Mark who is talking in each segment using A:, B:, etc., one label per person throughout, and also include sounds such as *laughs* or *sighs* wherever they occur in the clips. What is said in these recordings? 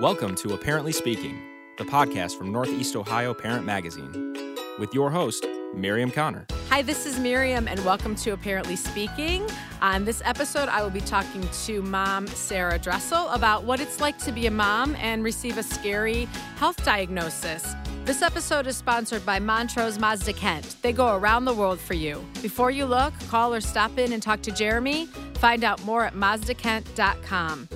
A: Welcome to Apparently Speaking, the podcast from Northeast Ohio Parent Magazine, with your host, Miriam Connor.
B: Hi, this is Miriam, and welcome to Apparently Speaking. On this episode, I will be talking to mom Sarah Dressel about what it's like to be a mom and receive a scary health diagnosis. This episode is sponsored by Montrose Mazda Kent. They go around the world for you. Before you look, call or stop in and talk to Jeremy. Find out more at mazdakent.com.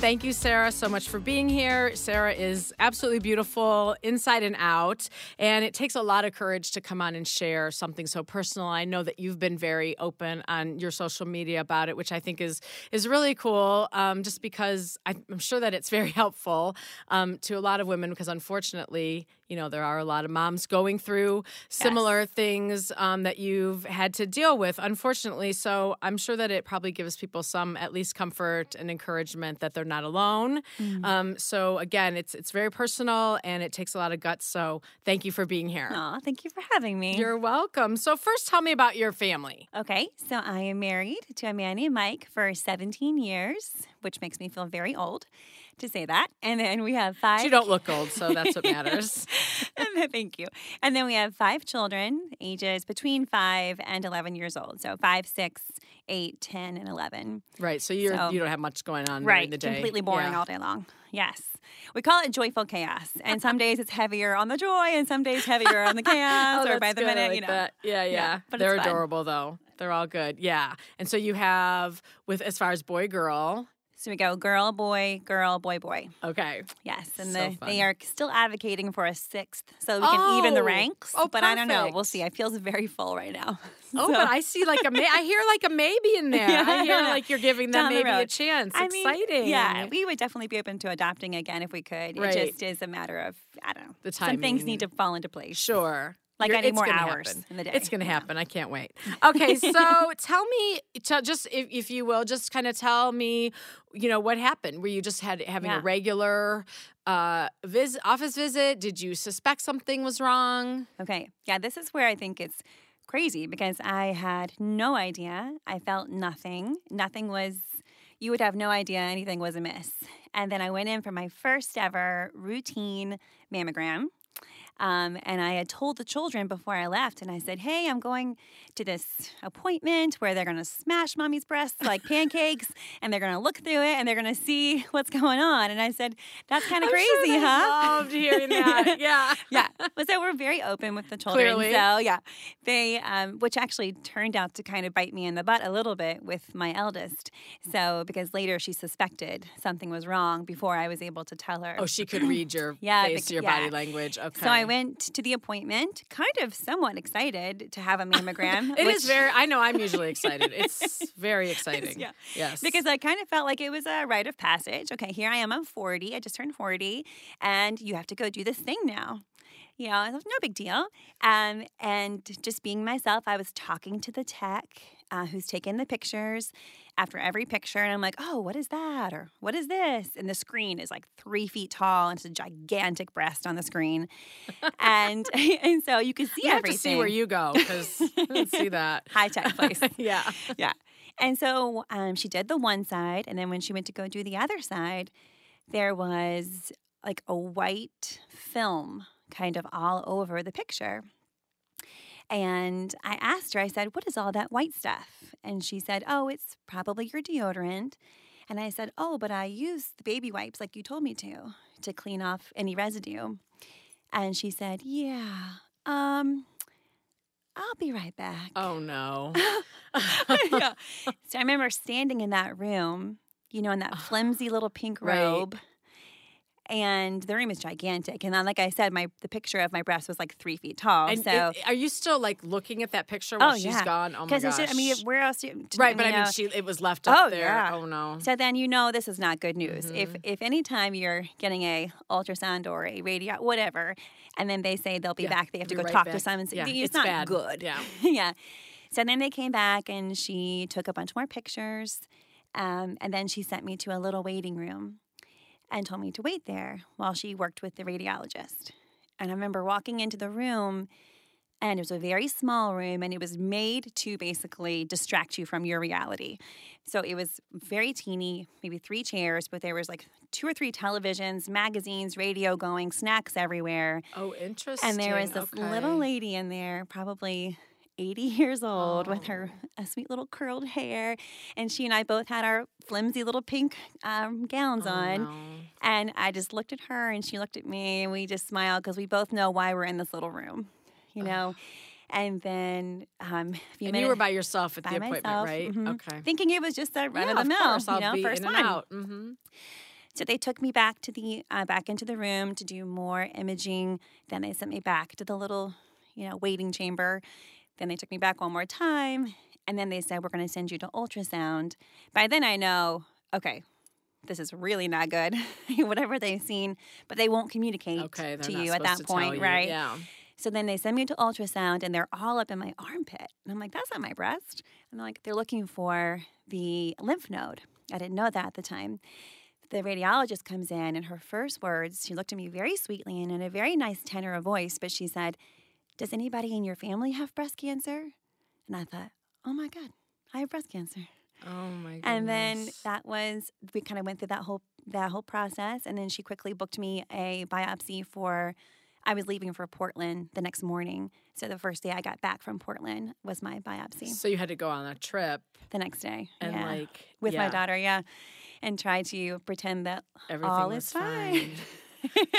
B: Thank you, Sarah, so much for being here. Sarah is absolutely beautiful inside and out, and it takes a lot of courage to come on and share something so personal. I know that you've been very open on your social media about it, which I think is is really cool. Um, just because I'm sure that it's very *laughs* helpful um, to a lot of women, because unfortunately, you know, there are a lot of moms going through similar
C: Yes.
B: things um, that you've had to deal with, unfortunately. So I'm sure that it probably gives people some at least comfort and encouragement that they're not alone.
C: Mm-hmm.
B: Um, so again, it's it's very personal and it takes a lot of guts. So thank you for being here.
C: Aw, thank you for having me.
B: You're welcome. So first, tell me about your family.
C: okay, so I am married to a man named Mike for 17 years, which makes me feel very old to say that. And then we have five.
B: You don't look old, so that's what *laughs* matters. *laughs*
C: And then- Thank you. And then we have five children, ages between five and 11 years old. So five, six, eight, 10, and 11.
B: right. So you're
C: So-
B: you don't have much going on during
C: Right.
B: the day.
C: Completely boring
B: Yeah.
C: all day long. Yes. We call it joyful chaos. And some days it's heavier on the joy and some days heavier on the *laughs* chaos
B: Oh,
C: or by the
B: good.
C: Minute,
B: like
C: you know.
B: that. Yeah, yeah.
C: Yeah, but
B: They're adorable though. They're all good. Yeah. And so you have with as far as boy girl.
C: So we go girl, boy, girl, boy, boy.
B: Okay.
C: Yes, and
B: So
C: the, they are still advocating for a sixth, so we can even the
B: Oh.
C: ranks.
B: Oh,
C: but I don't know. We'll see. I feels very full right now. *laughs*
B: Oh,
C: So-
B: but I see like a may- I hear like a maybe in there.
C: Yeah,
B: I hear *laughs* like you're giving them
C: Down the
B: maybe a chance.
C: I mean,
B: Exciting.
C: yeah, we would definitely be open to adopting again if we could.
B: Right.
C: It just is a matter of I don't know.
B: The time.
C: Some things need to fall into place.
B: Sure.
C: Like
B: You're-
C: I need more hours
B: happen.
C: in the day.
B: It's going to
C: Yeah.
B: happen. I can't wait. *laughs* Okay, so tell me, tell, just if, if you will, just kind of tell me, you know, what happened. Were you just had having a regular uh, visit, office visit? Did you suspect something was wrong?
C: Okay. Yeah, this is where I think it's crazy because I had no idea. I felt nothing. Nothing was, you would have no idea anything was amiss. And then I went in for my first ever routine mammogram. Um, and I had told the children before I left, and I said, Hey, I'm going to this appointment where they're going to smash mommy's breasts like pancakes, *laughs* and they're going to look through it and they're going to see what's going on. And I said, That's kind of *laughs* crazy,
B: sure
C: huh?
B: Loved hearing that. *laughs* Yeah.
C: yeah. Well, so we're very open with the children.
B: Clearly.
C: So yeah, they, um, which actually turned out to kind of bite me in the butt a little bit with my eldest. So because later she suspected something was wrong before I was able to tell her.
B: Oh, she could read your
C: Yeah,
B: face, your
C: yeah.
B: body language. Okay.
C: So I went to the appointment, kind of somewhat excited to have a mammogram. *laughs*
B: It is
C: which-
B: very. I know. I'm usually *laughs* excited. It's very exciting.
C: yeah.
B: Yes.
C: Because I kind of felt like it was a rite of passage. Okay, here I am. I'm 40. I just turned 40, and you have to go do this thing now. You know, it was no big deal. Um, and just being myself, I was talking to the tech uh, who's taking the pictures after every picture, and I'm like, "Oh, what is that? Or what is this?" And the screen is like three feet tall, and it's a gigantic breast on the screen, and *laughs* and so you can see
B: you have
C: everything.
B: to see where you go because see that. *laughs*
C: high tech place. *laughs*
B: yeah.
C: yeah. And so um, she did the one side, and then when she went to go do the other side, there was like a white film kind of all over the picture. And I asked her, I said, What is all that white stuff? And she said, Oh, it's probably your deodorant. And I said, Oh, but I use the baby wipes like you told me to, to clean off any residue. And she said, Yeah, um, I'll be right back
B: Oh no. *laughs*
C: yeah. So I remember standing in that room, you know, in that *sighs* flimsy little pink
B: Right.
C: And the room is gigantic. And then, like I said, my the picture of my breast was like three feet tall.
B: And
C: so,
B: it- are you still like looking at that picture while
C: oh
B: she's
C: yeah,
B: gone? Oh my
C: because
B: gosh.
C: I mean, where else? Do you,
B: right, but
C: you
B: I mean, she it was left up
C: Oh,
B: there.
C: yeah.
B: Oh no.
C: So then you know this is not good news. If
B: Mhm.
C: if any time you're getting a ultrasound or a radio, whatever, and then they say they'll be
B: Yeah,
C: back, they have to go
B: right
C: talk
B: back.
C: to someone.
B: Yeah,
C: it's,
B: it's
C: not
B: bad.
C: good.
B: Yeah. *laughs*
C: yeah. So then they came back and she took a bunch more pictures, um, and then she sent me to a little waiting room, and told me to wait there while she worked with the radiologist. And I remember walking into the room And it was a very small room, and it was made to basically distract you from your reality. So it was very teeny, maybe three chairs, but there was like two or three televisions, magazines, radio going, snacks everywhere.
B: Oh, interesting.
C: And there was this little lady in there, probably 80 years old, with her a sweet little curled hair. And she and I both had our flimsy little pink um, gowns
B: Oh,
C: on.
B: no.
C: And I just looked at her and she looked at me and we just smiled because we both know why we're in this little room, you know? And then um,
B: And you were by yourself at
C: by
B: the appointment,
C: myself,
B: right?
C: mhm,
B: Okay.
C: thinking it was just a run
B: yeah,
C: of the mill,
B: course,
C: you know, first one.
B: out. hmm
C: So they took me back to the uh, back into the room to do more imaging. Then they sent me back to the little, you know, waiting chamber. Then they took me back one more time, and then they said we're going to send you to ultrasound. By then I know, okay, this is really not good. *laughs* Whatever they've seen, but they won't communicate
B: Okay,
C: to you at that point, right?
B: Yeah.
C: So then they send me to ultrasound and they're all up in my armpit. And I'm like, that's not my breast. And they're like, they're looking for the lymph node. I didn't know that at the time. The radiologist comes in and her first words, she looked at me very sweetly and in a very nice tenor of voice, but she said, Does anybody in your family have breast cancer? And I thought, Oh my God, I have breast cancer.
B: Oh my goodness.
C: And then that was we kind of went through that whole that whole process, and then she quickly booked me a biopsy for. I was leaving for Portland the next morning, so the first day I got back from Portland was my biopsy.
B: So you had to go on a trip
C: The next day,
B: and
C: yeah,
B: like
C: with my daughter, yeah, and try to pretend that
B: everything
C: all
B: was
C: is fine. *laughs*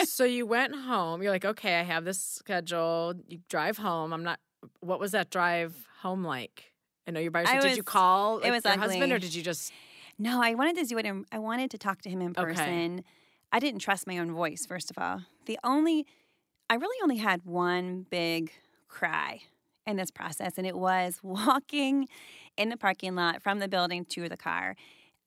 B: so you went home. You're like, okay, I have this schedule. You drive home. I'm not. What was that drive home like? I know you're by yourself. Did you call
C: it was
B: your husband, or did you just?
C: No, I wanted to do it. In, I wanted to talk to him in
B: Okay.
C: person. I didn't trust my own voice. First of all, the only, I really only had one big cry in this process, and it was *laughs* walking in the parking lot from the building to the car.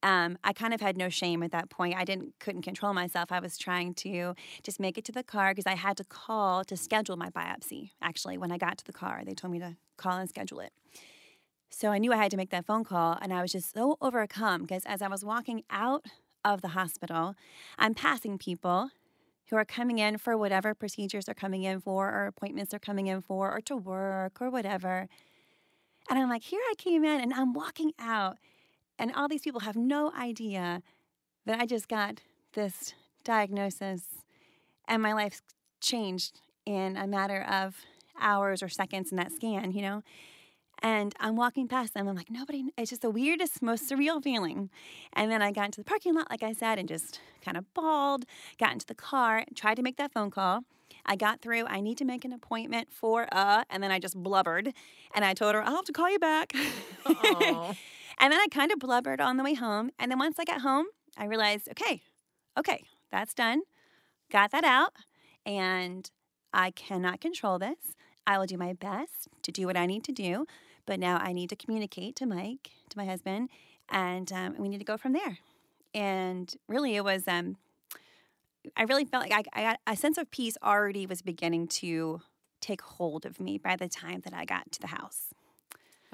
C: Um, I kind of had no shame at that point. I didn't couldn't control myself. I was trying to just make it to the car because I had to call to schedule my biopsy. Actually, when I got to the car, they told me to call and schedule it. So I knew I had to make that phone call, and I was just so overcome because as I was walking out of the hospital, I'm passing people who are coming in for whatever procedures they're coming in for, or appointments they're coming in for, or to work, or whatever. And I'm like, here I came in, and I'm walking out, and all these people have no idea that I just got this diagnosis, and my life's changed in a matter of hours or seconds in that scan, you know? And I'm walking past them. I'm like, nobody, it's just the weirdest, most surreal feeling. And then I got into the parking lot, like I said, and just kind of bawled, got into the car, tried to make that phone call. I got through, I need to make an appointment for uh, and then I just blubbered. And I told her, I'll have to call you back. *laughs* And then I kind of blubbered on the way home. And then once I got home, I realized, okay, okay, that's done. Got that out. And I cannot control this. I will do my best to do what I need to do. But now I need to communicate to Mike, to my husband, and um, we need to go from there. And really, it was, um, I really felt like I, I got a sense of peace already was beginning to take hold of me by the time that I got to the house.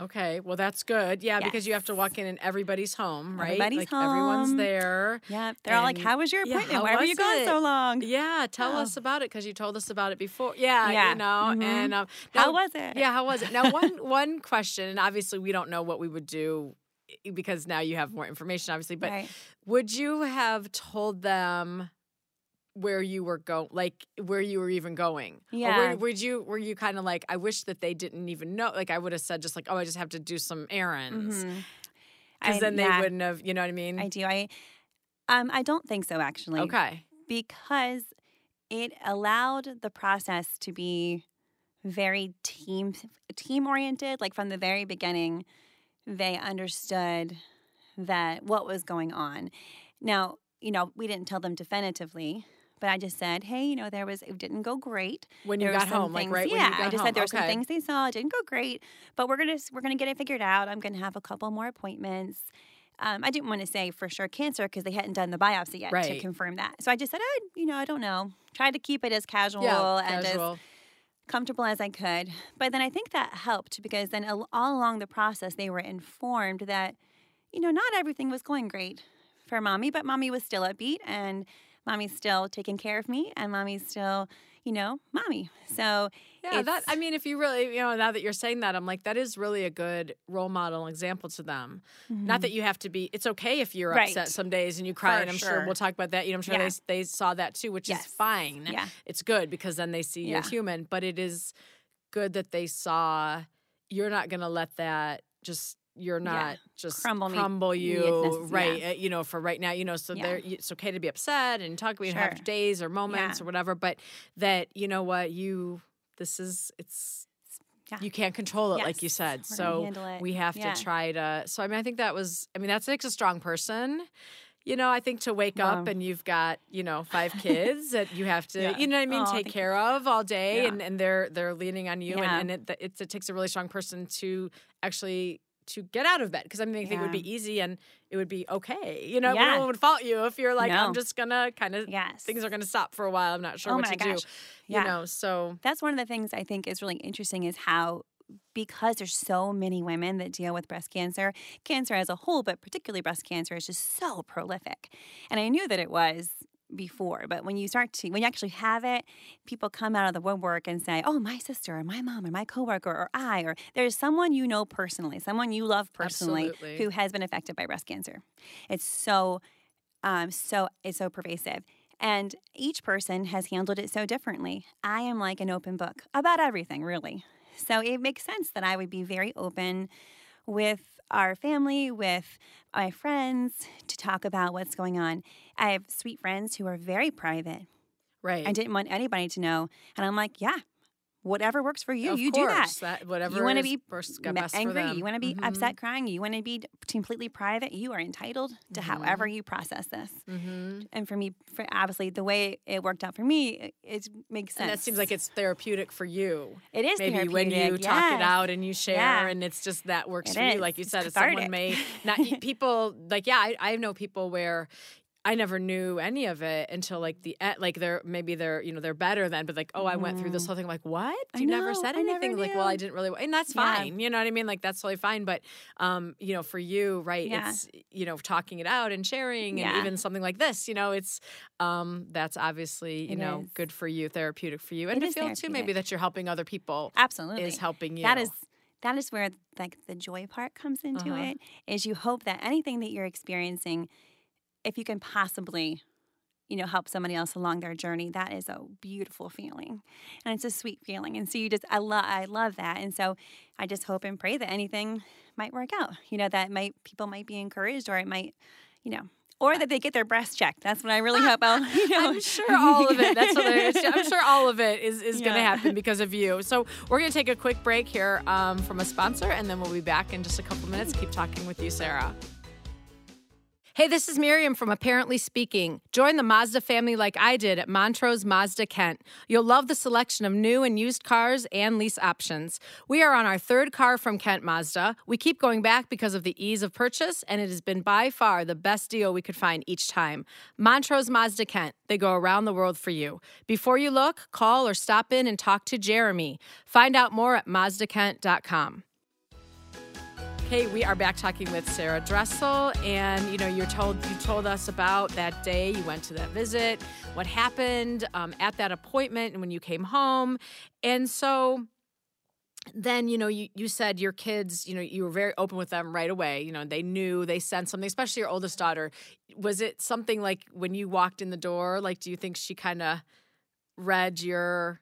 B: Okay, well that's good. Yeah, because you have to walk in and everybody's home, right?
C: Everybody's
B: like everyone's there.
C: Yeah, they're all like, "How was your appointment?
B: how
C: Why were you gone so long?
B: Yeah, tell
C: Oh.
B: us about it because you told us about it before. Yeah,
C: Yeah,
B: you know.
C: mhm.
B: And um,
C: How was it?"
B: Yeah, how was it? Now, one one question, and obviously we don't know what we would do because now you have more information, obviously. But
C: Right.
B: would you have told them where you were going, like where you were even going? Or
C: Yeah.
B: were, would you were you kind of like, I wish that they didn't even know? Like I would have said, just like, oh, I just have to do some errands, because
C: I-
B: then they wouldn't have. You know what I mean?
C: I do. I, um, I don't think so actually.
B: okay.
C: because it allowed the process to be very team team oriented like from the very beginning they understood that what was going on now you know we didn't tell them definitively but i just said hey you know there was it didn't go great
B: When you
C: there
B: got home, like right
C: yeah
B: when you got
C: i just
B: home.
C: said there were some things they saw it didn't go great but we're gonna we're gonna get it figured out i'm gonna have a couple more appointments um, I didn't want to say for sure cancer because they hadn't done the biopsy yet to confirm that. So I just said, I, you know, I don't know. Tried to keep it as casual
B: Yeah,
C: and as comfortable as I could. But then I think that helped because then all along the process, they were informed that, you know, not everything was going great for mommy, but mommy was still upbeat and mommy's still taking care of me, and mommy's still, you know, mommy. So
B: Yeah, that I mean, if you really, you know, now that you're saying that, I'm like, that is really a good role model example to them. Not that you have to be. It's okay if you're
C: Mm-hmm. Right.
B: upset some days and you cry,
C: For
B: and I'm sure.
C: sure.
B: we'll talk about that. You know, I'm sure
C: Yeah.
B: they they saw that too, which
C: Yes.
B: is fine.
C: Yeah.
B: it's good because then they see you're human. But it is good that they saw you're not going to let that just. You're
C: Yeah.
B: not just
C: Crumble
B: crumble you, right?
C: yeah.
B: uh, You know, for right now, you know, so
C: Yeah.
B: there, it's okay to be upset and talk. We
C: Sure.
B: have days or moments
C: Yeah.
B: or whatever, but that you know what you. This is it's
C: Yeah.
B: you can't control it like you said
C: we're
B: so we have
C: Yeah.
B: to try to so i mean i think that was i mean that's like a strong person you know i think to wake up and you've got you know five *laughs* kids that you have to
C: Yeah.
B: you know what i mean
C: Oh,
B: take care of all day
C: Yeah.
B: and, and they're they're leaning on you
C: Yeah.
B: and, and it, it, it takes a really strong person to actually to get out of bed because I mean I think it would be easy and it would be okay. You know,
C: Yeah.
B: no one would fault you if you're like, I'm just gonna kind of
C: Yes.
B: things are gonna stop for a while. I'm not sure
C: Oh
B: what to
C: gosh.
B: do.
C: Yeah.
B: You know, so
C: that's one of the things I think is really interesting is how because there's so many women that deal with breast cancer, cancer as a whole, but particularly breast cancer is just so prolific. And I knew that it was before, but when you start to when you actually have it, people come out of the woodwork and say, "Oh, my sister or my mom or my coworker or I or there's someone you know personally, someone you love personally
B: Absolutely.
C: who has been affected by breast cancer." It's so um so it's so pervasive. And each person has handled it so differently. I am like an open book about everything, really. So it makes sense that I would be very open with our family, with my friends, to talk about what's going on. I have sweet friends who are very private.
B: right.
C: I didn't want anybody to know. And I'm like, yeah, whatever works for you,
B: of
C: you
B: course,
C: do that.
B: whatever
C: you want to be
B: best, got
C: ma-
B: best for
C: angry,
B: them.
C: you want to be
B: Mhm.
C: upset crying, you want to be completely private, you are entitled to however you process this.
B: Mhm.
C: And for me, for obviously the way it worked out for me, it, it makes sense.
B: And that seems like it's therapeutic for you.
C: it is
B: Maybe when you
C: therapeutic,
B: talk it out and you share,
C: Yeah.
B: and it's just that works
C: It
B: for you. Like you
C: It's
B: said, someone may *laughs* not people like yeah. I, I know people where. I never knew any of it until like the like they're maybe they're you know they're better then but like oh I went through this whole thing like what
C: Mm.
B: You never said
C: I never
B: anything like well I didn't really and that's
C: Yeah.
B: fine you know what I mean like that's totally fine but um you know for you right
C: Yeah.
B: it's you know talking it out and sharing and even something like this you know it's um that's obviously you
C: It
B: know
C: is.
B: good for you therapeutic for you and
C: It
B: to feel too maybe that you're helping other people
C: Absolutely.
B: is helping you
C: That is that is where like the joy part comes into
B: Uh-huh.
C: it. Is you hope that anything that you're experiencing, if you can possibly, you know, help somebody else along their journey, that is a beautiful feeling, and it's a sweet feeling. And so you just I love I love that, and so I just hope and pray that anything might work out. You know, that might people might be encouraged, or it might, you know. Or that they get their breast checked. That's what I really hope. I'll, *laughs* you *laughs* know.
B: I'm sure all of it. That's what I'm sure all of it is, *laughs* is going to happen because of you. So we're going to take a quick break here um, from a sponsor, and then we'll be back in just a couple minutes. Keep talking with you, Sarah. Hey, this is Miriam from Apparently Speaking. Join the Mazda family like I did at Montrose Mazda Kent. You'll love the selection of new and used cars and lease options. We are on our third car from Kent Mazda. We keep going back because of the ease of purchase, and it has been by far the best deal we could find each time. Montrose Mazda Kent. They go around the world for you. Before you look, call or stop in and talk to Jeremy. Find out more at mazdakent.com. Okay, we are back talking with Sarah Dressel, and you know, you're told you told us about that day you went to that visit, what happened um, at that appointment, and when you came home, and so then you know you, you said your kids you know you were very open with them right away. You know they knew they sensed something especially your oldest daughter. Was it something like when you walked in the door like do you think she kind of read your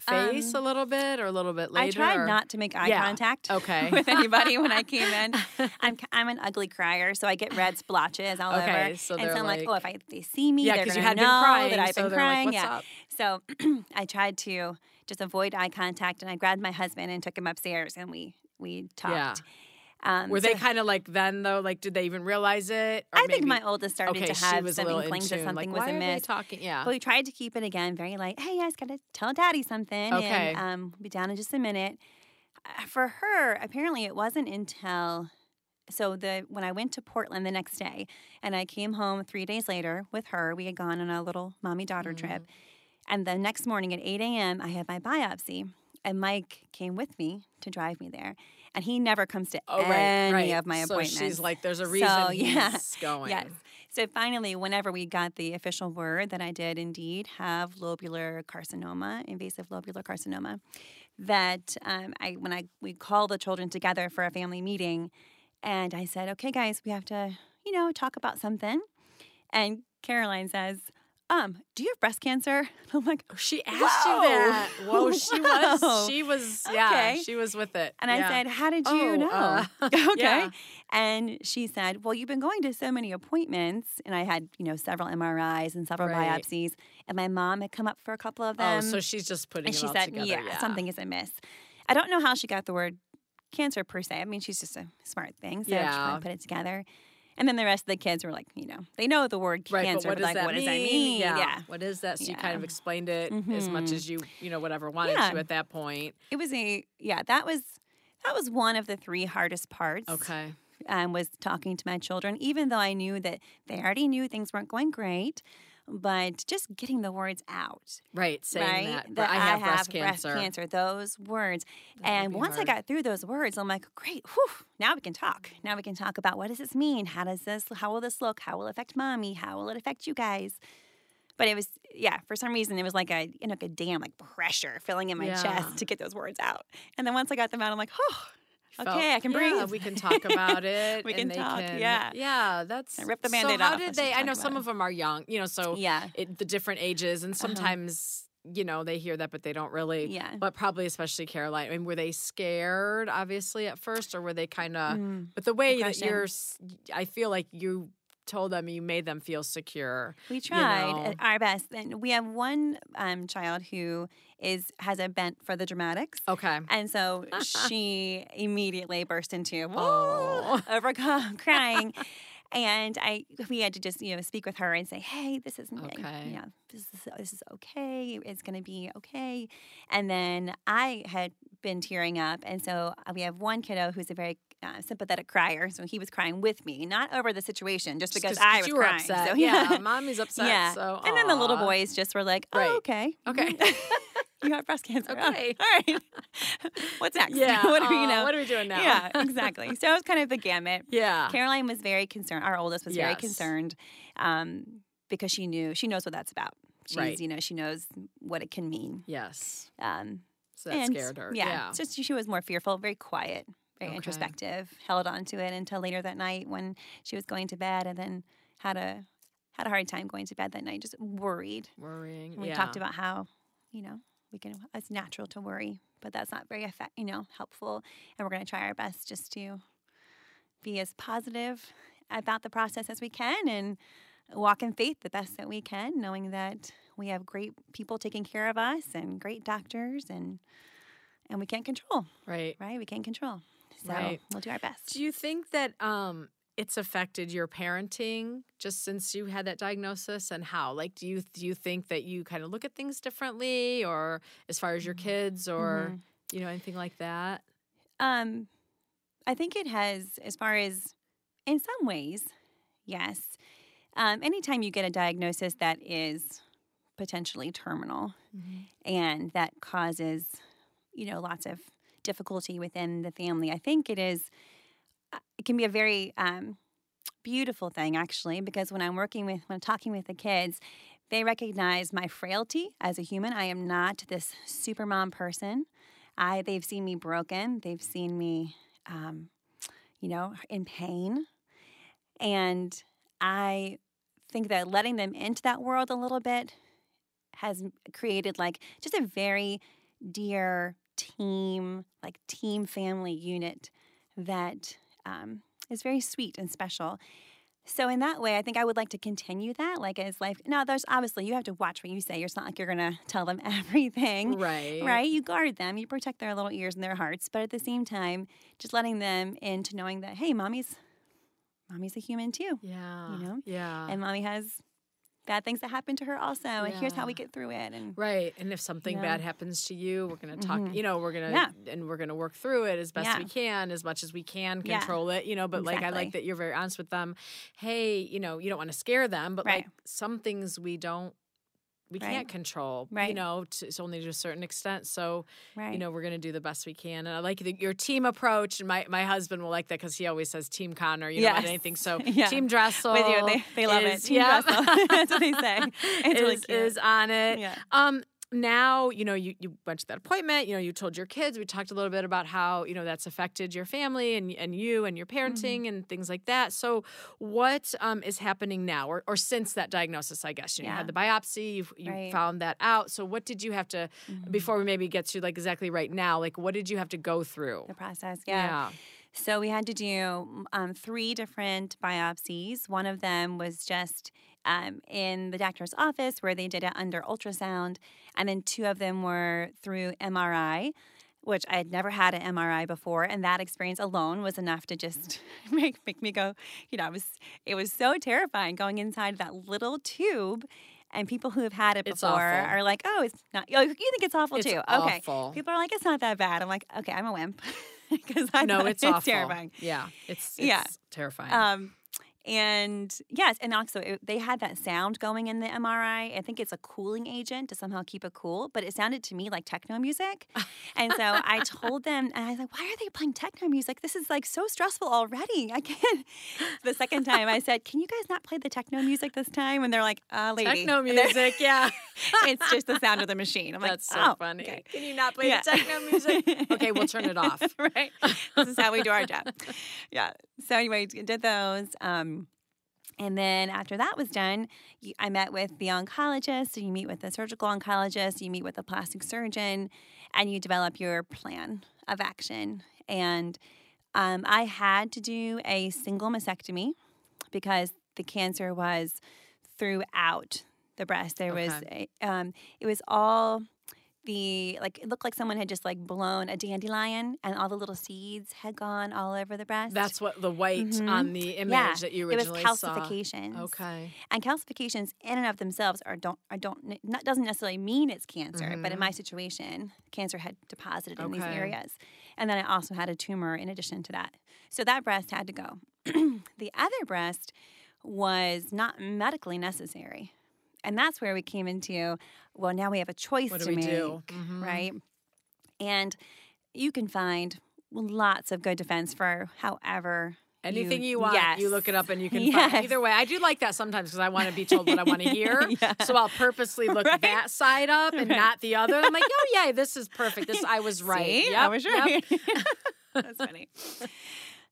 B: face a little bit or a little bit later
C: Um, I tried
B: or-
C: not to make eye
B: Yeah.
C: contact *laughs*
B: Okay.
C: with anybody when I came in. *laughs* I'm I'm an ugly crier, so I get red splotches all
B: Okay,
C: over.
B: so
C: and so I'm like,
B: like-
C: oh, if I, they see me,
B: Yeah,
C: they're
B: 'cause you
C: gonna
B: had been
C: know
B: crying,
C: that I've
B: so
C: been
B: like,
C: crying.
B: "What's
C: yeah.
B: up?"
C: So *clears throat* I tried to just avoid eye contact, and I grabbed my husband and took him upstairs, and we we talked.
B: Yeah.
C: Um,
B: Were they kind of like then though? Like, did they even realize it? Or
C: I think my oldest started
B: okay,
C: to have some inklings that something
B: like,
C: was amiss.
B: talking? Yeah.
C: But we tried to keep it again very like, hey, I just got to tell daddy something.
B: Okay.
C: And um, we'll be down in just a minute. Uh, For her, apparently it wasn't until so the when I went to Portland the next day and I came home three days later with her, we had gone on a little mommy daughter
B: Mm-hmm.
C: trip. And the next morning at 8 a.m., I had my biopsy. And Mike came with me to drive me there. And he never comes to
B: Oh, right,
C: any
B: right.
C: of my
B: So
C: appointments.
B: she's like, there's a reason *laughs* he's going.
C: Yes. So finally, whenever we got the official word that I did indeed have lobular carcinoma, invasive lobular carcinoma, that um, I when I we called the children together for a family meeting, and I said, "Okay, guys, we have to, you know, talk about something." And Caroline says, um, do you have breast cancer? *laughs* I'm like,
B: She asked
C: Whoa.
B: you that. Whoa, *laughs* she was. She was. Yeah,
C: Okay.
B: she was with it.
C: and I said, how did you
B: Oh,
C: know?
B: uh, *laughs*
C: okay.
B: yeah.
C: And she said, well, you've been going to so many appointments. And I had, you know, several MRIs and several
B: Right.
C: biopsies. And my mom had come up for a couple of them.
B: Oh, so she's just putting
C: and
B: it
C: she
B: all
C: said,
B: together.
C: yeah, something is amiss. I don't know how she got the word cancer per se. I mean, she's just a smart thing. So she
B: Yeah.
C: of put it together. And then the rest of the kids were like, you know, they know the word
B: Right,
C: cancer.
B: but what does
C: like,
B: that
C: what does that mean?
B: Yeah. What is that? So you kind of explained it as much
C: Mhm.
B: as you, you know, whatever wanted
C: Yeah.
B: to at that point.
C: It was a yeah, that was that was one of the three hardest parts.
B: Okay.
C: Um, was talking to my children, even though I knew that they already knew things weren't going great, but just getting the words out.
B: Right. Saying
C: right?
B: that. I have breast cancer.
C: Those words.
B: That
C: and once
B: hard.
C: I got through those words, I'm like, great, whew, now we can talk. Now we can talk about what does this mean? How does this, how will this look? How will it affect mommy? How will it affect you guys? But it was, yeah, for some reason, it was like a, you know, like a dam like pressure filling in my
B: Yeah.
C: chest to get those words out. And then once I got them out, I'm like, oh, okay, I can
B: yeah,
C: breathe.
B: we can *laughs* talk about it.
C: We
B: and
C: can talk,
B: can-
C: yeah.
B: Yeah. That's
C: I ripped the
B: so
C: Band-Aid
B: how
C: off.
B: did they? I know some of them are young. You know, so
C: yeah.
B: it, the different ages, and sometimes you know they hear that, but they don't really.
C: Yeah.
B: But probably, especially Caroline. I mean, were they scared, obviously, at first, or were they kind of?
C: Mm.
B: But the way that you're, i feel like you told them, you made them feel secure.
C: We tried
B: know.
C: at our best, and we have one um, child who is has a bent for the dramatics.
B: Okay.
C: And so *laughs* she immediately burst into
B: Oh. *laughs*
C: overcome *laughs* crying. And I we had to just, you know, speak with her and say, Hey, this is
B: Okay.
C: yeah, this is this is okay. It's gonna be okay. And then I had been tearing up. And so we have one kiddo who's a very uh, sympathetic crier. So he was crying with me, not over the situation, just
B: Just
C: because
B: 'cause
C: I was crying.
B: upset. *laughs*
C: So
B: yeah, mommy's upset.
C: yeah.
B: So
C: and then the little boys just were like, oh,
B: Right.
C: okay.
B: Okay. *laughs*
C: you have breast cancer. Oh, *laughs*
B: Okay.
C: all right. What's next?
B: Yeah.
C: what are we, you know?
B: What are we doing now?
C: Yeah, exactly. So it was kind of the gamut.
B: yeah.
C: Caroline was very concerned. Our oldest was very concerned um, because she knew, she knows what that's about. She's,
B: Right.
C: you know, she knows what it can mean.
B: Yes.
C: Um,
B: So that
C: and
B: scared her.
C: Yeah.
B: Yeah.
C: Just she was more fearful, very quiet, very
B: Okay.
C: introspective, held on to it until later that night when she was going to bed and then had a had a hard time going to bed that night, just worried.
B: Worrying.
C: And we
B: yeah.
C: talked about how, you know, we can it's natural to worry, but that's not very effect, you know, helpful. And we're gonna try our best just to be as positive about the process as we can and walk in faith the best that we can, knowing that we have great people taking care of us and great doctors and and we can't control,
B: Right.
C: right? We can't control. So
B: Right.
C: we'll do our best.
B: Do you think that um it's affected your parenting just since you had that diagnosis and how? Like do you do you think that you kind of look at things differently or as far as your kids or
C: Mhm.
B: you know anything like that?
C: Um, I think it has, as far as in some ways, yes. Um, anytime you get a diagnosis that is potentially terminal and that causes, you know, lots of difficulty within the family, I think it is, uh, it can be a very um, beautiful thing actually, because when I'm working with, when I'm talking with the kids, they recognize my frailty as a human. I am not this super mom person. I they've seen me broken. They've seen me, um, you know, in pain, and I think that letting them into that world a little bit has created like just a very dear team, like team family unit that um, is very sweet and special. So in that way, I think I would like to continue that. Like as life, now there's obviously you have to watch what you say. It's not like you're gonna tell them *laughs* everything,
B: Right.
C: right? You guard them, you protect their little ears and their hearts, but at the same time, just letting them into knowing that hey, mommy's, mommy's a human too,
B: Yeah.
C: You know?
B: Yeah.
C: and mommy has bad things that happen to her also, and here's how we get through it. And
B: Right. And if something
C: Yeah.
B: bad happens to you, we're going to talk,
C: Mhm.
B: you know, we're going to,
C: Yeah.
B: and we're going to work through it as best
C: Yeah.
B: we can, as much as we can
C: Yeah.
B: control it, you know. But like, I like that you're very honest with them. Hey, you know, you don't want to scare them, but
C: Right.
B: like some things we don't we
C: Right.
B: can't control. You know, to, it's only to a certain extent. So
C: Right.
B: you know, we're gonna do the best we can. And I like the, your team approach. And my my husband will like that because he always says Team Connor. You know,
C: Yes.
B: at anything. So *laughs*
C: Yeah.
B: Team Dressel
C: With you, they, they love
B: is,
C: it. Team
B: yeah.
C: Dressel. *laughs* That's what they say. *laughs* It's really
B: is,
C: cute.
B: is on it.
C: Yeah.
B: Um, now you know you, you went to that appointment you know you told your kids we talked a little bit about how you know that's affected your family and and you and your
C: Mm-hmm.
B: parenting and things like that so what um, is happening now or, or since that diagnosis i guess you, know, you had the biopsy you, you
C: Right.
B: found that out so what did you have to
C: Mm-hmm.
B: before we maybe get to like exactly right now like what did you have to go through
C: the process. Yeah. So we had to do um, three different biopsies. One of them was just um, in the doctor's office where they did it under ultrasound, and then two of them were through MRI. Which I had never had an MRI before, and that experience alone was enough to just *laughs* make, make me go. You know, it was it was so terrifying going inside that little tube, and people who have had it
B: It's
C: before
B: awful.
C: are like, "Oh, it's not." Oh, you think it's awful
B: It's
C: too? Okay.
B: awful.
C: People are like, "It's not that bad." I'm like, "Okay, I'm a wimp," *laughs* because I know
B: it's *laughs*
C: it's terrifying.
B: yeah it's, it's
C: Yeah.
B: terrifying
C: Um, and yes, and also it, they had that sound going in the MRI. I think it's a cooling agent to somehow keep it cool, but it sounded to me like techno music. and so I told them, and I was like, "Why are they playing techno music? This is like so stressful already. I can't." The second time, I said, "Can you guys not play the techno music this time?" And they're like, "Uh, lady,
B: techno *laughs* music yeah
C: it's just the sound of the machine." I'm like,
B: That's
C: like,
B: so
C: "Oh,
B: funny.
C: okay."
B: Can you not play
C: Yeah.
B: the techno music? Okay, we'll turn it *laughs* off.
C: right. This is how we do our job. Yeah. So anyway, did those. Um, and then after that was done, you, I met with the oncologist. So you meet with the surgical oncologist, you meet with the plastic surgeon, and you develop your plan of action. And um, I had to do a single mastectomy because the cancer was throughout the breast. There was, a, um, it was all the like it looked like someone had just like blown a dandelion and all the little seeds had gone all over the breast.
B: That's what the white
C: Mhm.
B: on the image
C: yeah,
B: that you originally saw.
C: it was calcifications.
B: saw. Okay.
C: And calcifications in and of themselves are don't I don't not, doesn't necessarily mean it's cancer, but in
B: Mhm.
C: my situation, cancer had deposited in these areas. And then I also had a tumor in addition to that. So that breast had to go. *clears throat* the other breast was not medically necessary. And that's where we came into well, now we have a choice to make?
B: Mhm.
C: right? And you can find lots of good defense for however
B: Anything you,
C: you-
B: want, you look it up and you *laughs* can
C: Yes.
B: find. Either way, I do like that sometimes because I want to be told what I want to *laughs* hear.
C: Yeah.
B: So I'll purposely look
C: Right.
B: that side up and
C: Right.
B: not the other. I'm like, oh yeah, this is *laughs* perfect. This I was right.
C: See?
B: Yep,
C: I was
B: yep.
C: right. That's funny.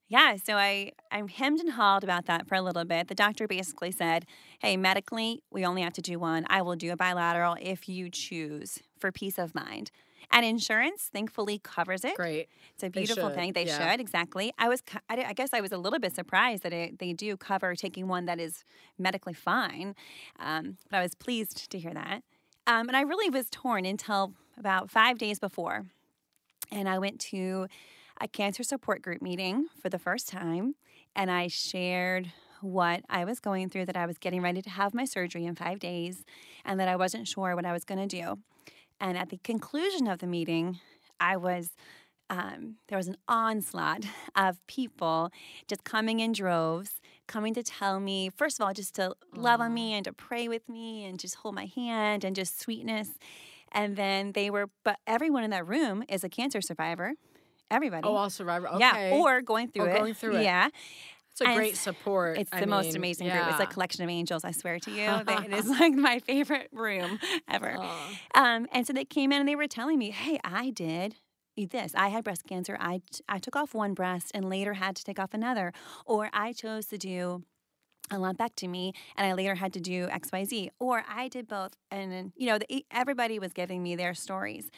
C: Yeah, so I I'm hemmed and hawed about that for a little bit. The doctor basically said, "Hey, medically, we only have to do one. I will do a bilateral if you choose for peace of mind." And insurance, thankfully, covers it.
B: Great.
C: It's a beautiful
B: should,
C: thing. They
B: yeah.
C: should exactly. I was, I, I guess, I was a little bit surprised that it, they do cover taking one that is medically fine, um, but I was pleased to hear that. Um, and I really was torn until about five days before, and I went to a cancer support group meeting for the first time, and I shared what I was going through, that I was getting ready to have my surgery in five days, and that I wasn't sure what I was going to do. And at the conclusion of the meeting, I was um, there was an onslaught *laughs* of people just coming in droves, coming to tell me, first of all, just to love on me and to pray with me and just hold my hand and just sweetness. And then they were, but everyone in that room is a cancer survivor. Everybody.
B: Oh, all survivor. Okay.
C: Yeah, or going through
B: Or
C: it.
B: going *laughs* through it.
C: Yeah,
B: it's a
C: and
B: great support.
C: it's
B: I
C: the most
B: mean,
C: amazing group. It's a collection of angels. I swear to you, They- it is *laughs* like my favorite room ever. Um, and so they came in and they were telling me, "Hey, I did this. I had breast cancer. I I took off one breast and later had to take off another, or I chose to do." A lumpectomy, and I later had to do X, Y, Z, or I did both, and you know, the, everybody was giving me their stories,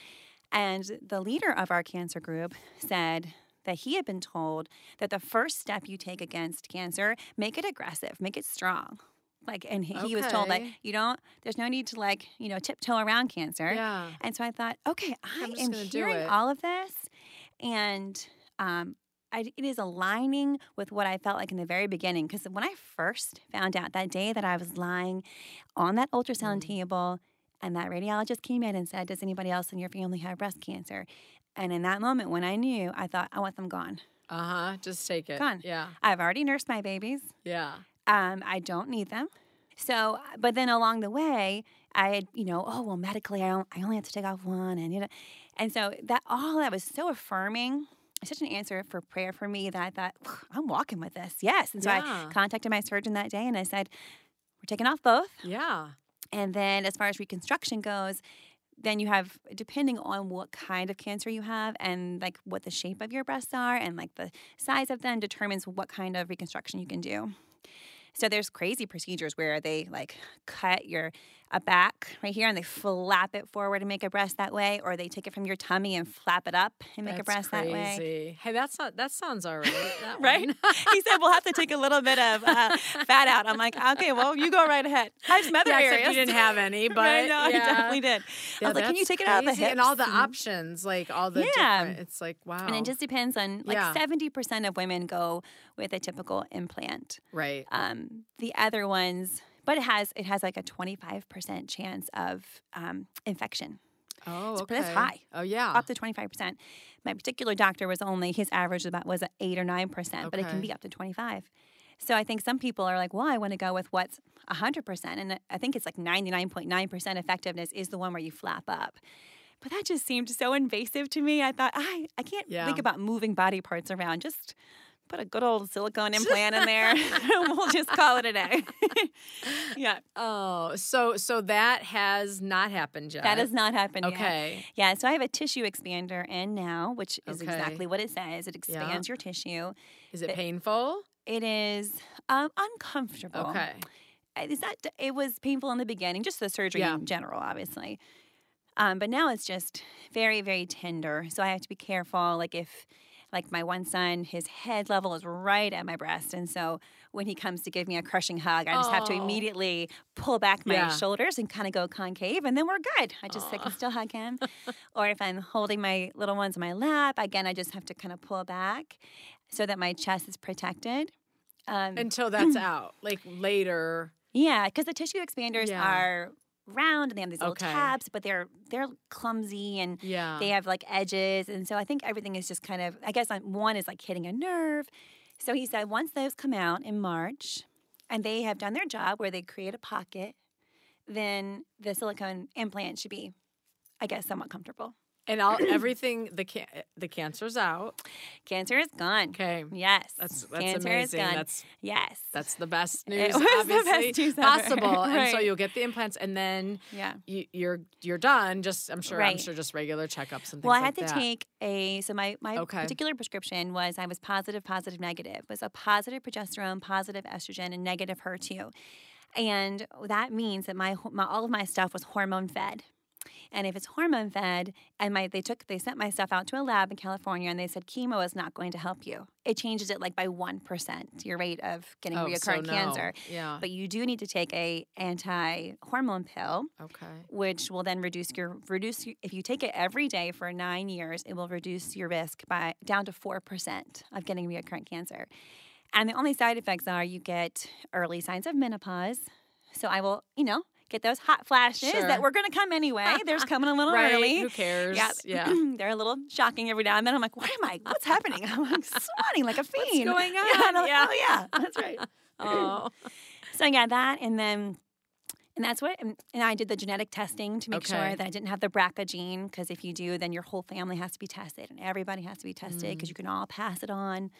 C: and the leader of our cancer group said that he had been told that the first step you take against cancer, make it aggressive, make it strong. Like, and he, he was told
B: that
C: you don't, there's no need to like, you know, tiptoe around cancer.
B: Yeah.
C: And so I thought, okay, I am hearing all of this, and um, I, it is aligning with what I felt like in the very beginning. Because when I first found out that day that I was lying on that ultrasound
B: Mm.
C: table, and that radiologist came in and said, "Does anybody else in your family have breast cancer?" And in that moment, when I knew, I thought, "I want them gone.
B: Uh huh. Just take it.
C: Gone.
B: Yeah.
C: I've already nursed my babies.
B: Yeah.
C: Um, I don't need them." So, but then along the way, I had, you know, oh well, medically, I, don't, I only have to take off one, and you know, and so that all that was so affirming. Such an answer for prayer for me that I thought I'm walking with this, yes. And so
B: Yeah.
C: I contacted my surgeon that day, and I said, "We're taking off both."
B: Yeah.
C: And then as far as reconstruction goes, then you have depending on what kind of cancer you have and like what the shape of your breasts are and like the size of them determines what kind of reconstruction you can do. So there's crazy procedures where they like cut your a back right here and they flap it forward and make a breast that way, or they take it from your tummy and flap it up and make a
B: That's
C: breast that way.
B: Hey, that's not that sounds all right. *laughs* that
C: Right? *laughs* he said we'll have to take a little bit of uh, *laughs* fat out. I'm like, okay, well, you go right ahead. I have some other
B: Yeah,
C: areas.
B: you didn't have any, but
C: Right, no, I definitely did.
B: Yeah,
C: I was like, can you take it out of the
B: crazy.
C: hips?
B: and all the options, like all the
C: Yeah.
B: different. It's like wow.
C: And it just depends on like
B: Yeah.
C: seventy percent of women go with a typical implant.
B: right.
C: Um, the other ones, but it has it has like a twenty five percent chance of um, infection,
B: Oh,
C: so
B: okay.
C: that's high.
B: Oh yeah.
C: up to twenty five percent. My particular doctor was only his average was about was at eight or nine percent, but it can be up to twenty five. So I think some people are like, well, I want to go with what's hundred percent, and I think it's like ninety nine point nine percent effectiveness is the one where you flap up. But that just seemed so invasive to me. I thought I I can't
B: Yeah.
C: think about moving body parts around. Just put a good old silicone *laughs* implant in there. *laughs* we'll just call it a day. *laughs* yeah,
B: Oh, so so that has not happened yet.
C: that has not happened yet.
B: okay.
C: Yeah, so I have a tissue expander in now, which is
B: Okay.
C: exactly what it says. It
B: Yeah.
C: expands your tissue.
B: Is it
C: It-
B: painful?
C: It is um, uncomfortable.
B: Okay.
C: Is that it was painful in the beginning, just the surgery
B: Yeah.
C: in general, obviously. Um, but now it's just very, very tender. So I have to be careful. Like if, like my one son, his head level is right at my breast, and so when he comes to give me a crushing hug, I just have to immediately pull back my
B: Yeah.
C: shoulders and kind of go concave, and then we're good. I just I can still hug him. *laughs* or if I'm holding my little ones in my lap, again, I just have to kind of pull back so that my chest is protected. Um,
B: Until that's *clears throat* out, like later.
C: yeah, because the tissue expanders
B: Yeah.
C: are round and they have these little
B: Okay.
C: tabs, but they're they're clumsy and
B: Yeah.
C: they have like edges, and so I think everything is just kind of. I guess one is like hitting a nerve. So he said once those come out in March, and they have done their job where they create a pocket, then the silicone implant should be, I guess, somewhat comfortable.
B: And all everything the can the cancer's out.
C: Cancer is gone.
B: Okay.
C: Yes,
B: That's that's
C: cancer
B: amazing.
C: is gone.
B: That's
C: yes,
B: that's the best
C: It
B: news, *laughs*
C: was the best news
B: possible. And so you'll get the implants, and then
C: yeah.
B: you, you're you're done. Just I'm sure I'm sure just regular checkups and things
C: Well, I
B: like
C: had to
B: that.
C: take a so my my
B: Okay.
C: particular prescription was I was positive, positive, negative. It Was a positive progesterone, positive estrogen, and negative HER2, and that means that my, my all of my stuff was hormone fed. And if it's hormone fed, and my they took they sent my stuff out to a lab in California, and they said chemo is not going to help you. It changes it like by one percent your rate of getting
B: oh, so no.
C: cancer.
B: Yeah.
C: But you do need to take a anti hormone pill
B: okay.
C: which will then reduce your reduce if you take it every day for nine years, it will reduce your risk by down to four percent of getting recurrent cancer. And the only side effects are you get early signs of menopause. So I will, you know, get those hot flashes
B: Sure.
C: that were going to come anyway. They're *laughs* coming a little
B: right.
C: early.
B: Who cares?
C: Yeah, *clears throat*
B: Yeah.
C: they're a little shocking every now and then. I'm like, what am I? What's happening? I'm like *laughs* sweating like a fiend.
B: What's going *laughs*
C: Yeah,
B: on?
C: I'm like,
B: Yeah.
C: oh yeah, that's right. *clears throat*
B: Oh.
C: So I got that, and then, and that's what, and, I did the genetic testing to make
B: Okay.
C: sure that I didn't have the BRCA gene, because if you do, then your whole family has to be tested, and everybody has to be tested,
B: Mm.
C: because you can all pass it on.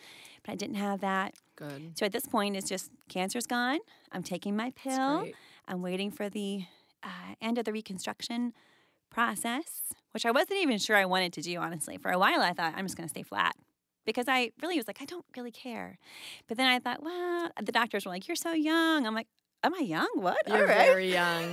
C: But I didn't have that.
B: Good.
C: So at this point, it's just cancer's gone. I'm taking my pill. I'm waiting for the uh, end of the reconstruction process, which I wasn't even sure I wanted to do, honestly. For a while, I thought I'm just going to stay flat because I really was like, I don't really care. But then I thought, well, the doctors were like, you're so young. I'm like, am I young? What?
B: You're
C: right.
B: very young.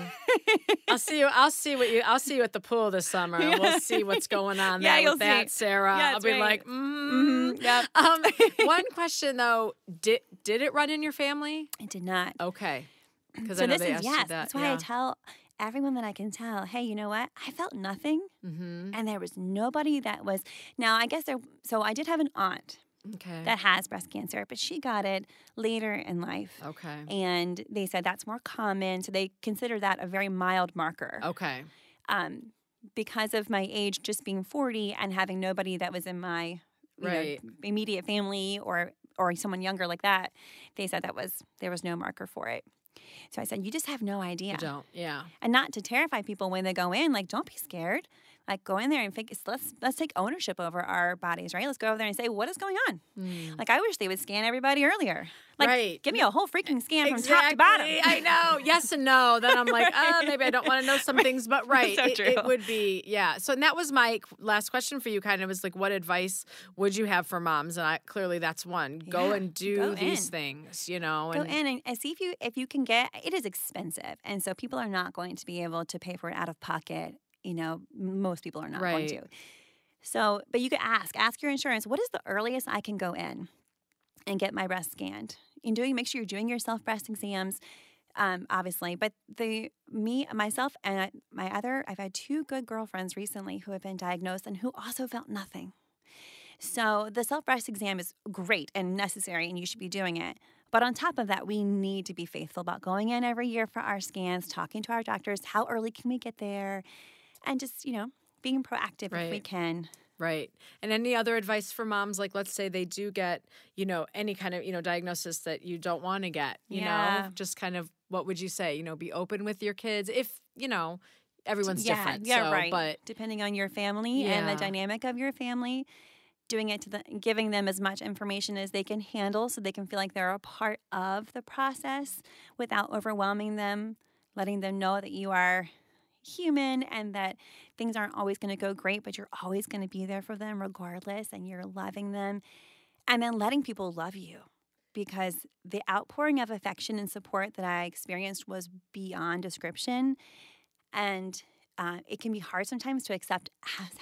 B: I'll see you. *laughs* I'll see what you. I'll see you at the pool this summer. and We'll see what's going *laughs* on
C: Yeah,
B: there
C: you'll
B: with that,
C: see.
B: Sarah.
C: Yeah,
B: I'll be
C: right.
B: like, mm.
C: Mhm, yep.
B: Um, *laughs* one question though, did did it run in your family?
C: It did not.
B: Okay,
C: so this
B: they
C: is
B: asked
C: yes.
B: that.
C: That's why
B: yeah.
C: I tell everyone that I can tell, hey, you know what? I felt nothing,
B: mm-hmm.
C: and there was nobody that was. Now I guess there. So I did have an aunt
B: Okay.
C: that has breast cancer, but she got it later in life.
B: okay.
C: And they said that's more common. So they consider that a very mild marker.
B: Okay.
C: Um, because of my age just being 40 and having nobody that was in my you know, immediate family or or someone younger like that, they said that was there was no marker for it. So I said, You just have no idea.
B: You don't. Yeah.
C: And not to terrify people when they go in, like, don't be scared. Like, go in there and figure, let's, let's take ownership over our bodies, right? Let's go over there and say, What is going on? Hmm. Like, I wish they would scan everybody earlier. Like,
B: Right.
C: give me a whole freaking scan from top to bottom.
B: I know. Yes and no. Then I'm like, *laughs* oh, maybe I don't want to know some *laughs* things, but right.
C: So
B: it, it would be, yeah. So and that was my last question for you, kind of was like, what advice would you have for moms? And I, clearly that's one. Go
C: Yeah,
B: and do
C: go
B: these
C: in.
B: things, you know.
C: Go
B: And
C: in and, and see if you if you can get it is expensive and so people are not going to be able to pay for it out of pocket you know most people are not going to so but you could ask ask your insurance what is the earliest i can go in and get my breast scanned and doing make sure you're doing your self breast exams um, obviously but the me myself and I, my other i've had two good girlfriends recently who have been diagnosed and who also felt nothing so the self breast exam is great and necessary, and you should be doing it. But on top of that, we need to be faithful about going in every year for our scans, talking to our doctors. How early can we get there? And just, you know, being proactive if we can.
B: Right. And any other advice for moms? Like, let's say they do get, you know, any kind of, you know, diagnosis that you don't want to get, you
C: Yeah.
B: know, just kind of what would you say? You know, be open with your kids if, you know, everyone's
C: yeah,
B: different.
C: Yeah,
B: so,
C: right.
B: But
C: Depending on your family and the dynamic of your family, doing it to the giving them as much information as they can handle so they can feel like they're a part of the process without overwhelming them, letting them know that you are human and that things aren't always going to go great, but you're always going to be there for them regardless and you're loving them. And then letting people love you because the outpouring of affection and support that I experienced was beyond description. And uh, it can be hard sometimes to accept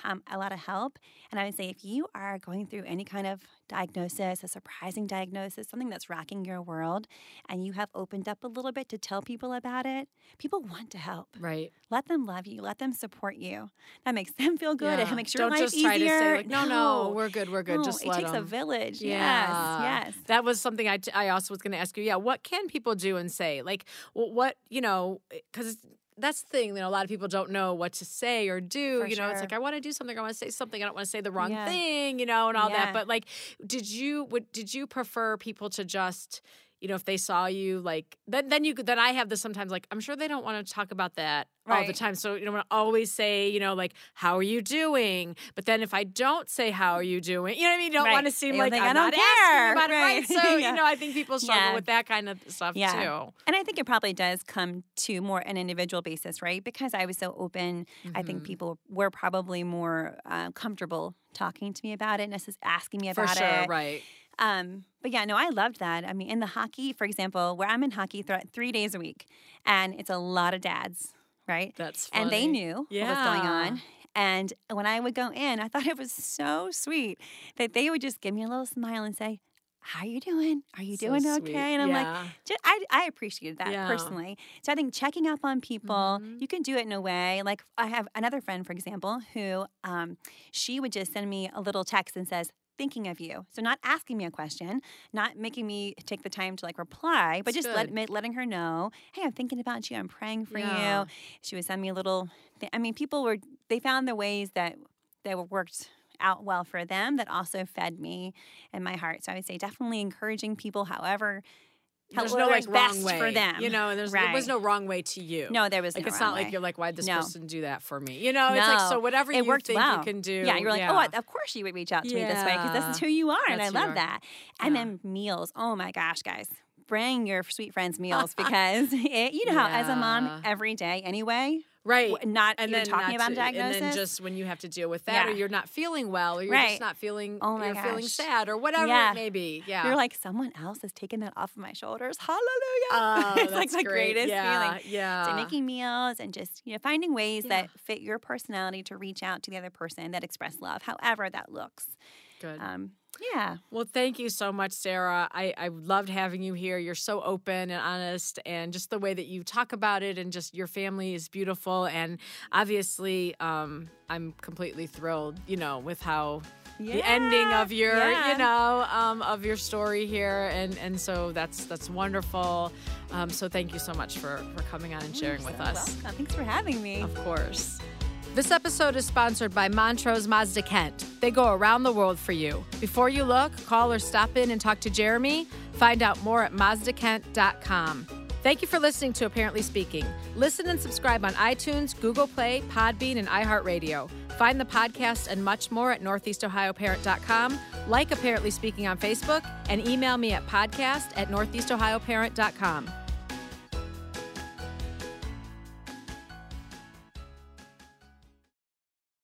C: um, a lot of help. And I would say if you are going through any kind of diagnosis, a surprising diagnosis, something that's rocking your world, and you have opened up a little bit to tell people about it, people want to help.
B: right.
C: Let them love you. Let them support you. That makes *laughs* them feel good.
B: Yeah.
C: It makes your
B: Don't
C: life
B: just try
C: easier.
B: to say, like, no, no, we're good, we're good.
C: No,
B: just
C: it takes a village.
B: Yeah.
C: Yes, yes.
B: That was something I, I also was going to ask you. Yeah. What can people do and say? Like, what, you know, because that's the thing, you know, a lot of people don't know what to say or do.
C: For
B: you know, it's like, I want to do something, I want to say something, I don't want to say the wrong
C: Yeah.
B: thing, you know, and all
C: Yeah.
B: that. But like, did you, would, did you prefer people to just, you know, if they saw you, like, then, then you then I have this sometimes, like, I'm sure they don't want to talk about that all the time. So, you know, I always say, you know, like, how are you doing? But then if I don't say, how are you doing? You know what I mean? You don't
C: Right.
B: want to seem
C: They'll
B: like I'm
C: "I don't
B: not asking
C: care."
B: about it, right?
C: Right. *laughs*
B: So,
C: Yeah.
B: you know, I think people struggle
C: Yeah.
B: with that kind of stuff
C: Yeah.
B: too.
C: And I think it probably does come to more an individual basis, right? Because I was so open, I
B: Mm-hmm.
C: think people were probably more uh, comfortable talking to me about it, necess- asking me
B: For
C: about
B: sure,
C: it.
B: right.
C: Um, but yeah, no, I loved that. I mean, in the hockey, for example, where I'm in hockey th- three days a week, and it's a lot of dads, right?
B: That's
C: and they
B: funny.
C: knew what was going on. And when I would go in, I thought it was so sweet that they would just give me a little smile and say, "How are you doing? Are you
B: So
C: doing
B: sweet.
C: okay?" And I'm like,
B: Yeah.
C: ju- I, I appreciated that
B: Yeah.
C: personally. So I think checking up on people,
B: Mhm.
C: you can do it in a way. Like I have another friend, for example, who um, she would just send me a little text and says, thinking of you. So not asking me a question, not making me take the time to like reply, but
B: That's
C: just let, letting her know, hey, I'm thinking about you. I'm praying for
B: Yeah.
C: you. She would send me a little. Th- I mean, people were they found the ways that that were worked out well for them that also fed me and my heart. So I would say definitely encouraging people, however.
B: There's no like wrong
C: best
B: way
C: for them.
B: you know, and there's there was no wrong way to you.
C: No, there was
B: like
C: no
B: it's not like you're like, why'd this
C: No.
B: person do that for me? You know, it's like so whatever
C: it
B: you think
C: well.
B: you can do.
C: Yeah, you're like, oh,
B: yeah.
C: oh, of course you would reach out to me this way because this is who you are, and I
B: That's who you
C: love
B: are.
C: that. And
B: Yeah.
C: then meals. Oh my gosh, guys, bring your sweet friends meals *laughs* because it, you know how as a mom every day anyway.
B: Right.
C: Not
B: and
C: you're
B: then
C: talking about
B: to-
C: diagnosis.
B: and then just when you have to deal with that, or
C: Yeah.
B: you're not feeling well, or you're
C: Right.
B: just not feeling,
C: Oh my
B: you're feeling sad, or whatever
C: Yeah.
B: it may be. Yeah,
C: You're like someone else has taken that off of my shoulders. Hallelujah! *laughs*
B: oh,
C: it's like the
B: great.
C: greatest
B: yeah,
C: feeling.
B: Yeah,
C: So making meals and just you know finding ways that fit your personality to reach out to the other person that express love, however that looks.
B: good.
C: Um, yeah.
B: Well, thank you so much, Sarah. I, I loved having you here. You're so open and honest, and just the way that you talk about it, and just your family is beautiful. And obviously, um, I'm completely thrilled, you know, with how the ending of your,
C: yeah.
B: you know, um, of your story here, and and so that's that's wonderful. Um, so thank you so much for for coming on and sharing with
C: So
B: us.
C: welcome. Thanks for having me.
B: Of course. This episode is sponsored by Montrose Mazda Kent. They go around the world for you. Before you look, call or stop in and talk to Jeremy. Find out more at mazdakent.com. Thank you for listening to Apparently Speaking. Listen and subscribe on iTunes, Google Play, Podbean, and iHeartRadio. Find the podcast and much more at northeastohioparent.com. Like Apparently Speaking on Facebook and email me at podcast at northeastohioparent.com.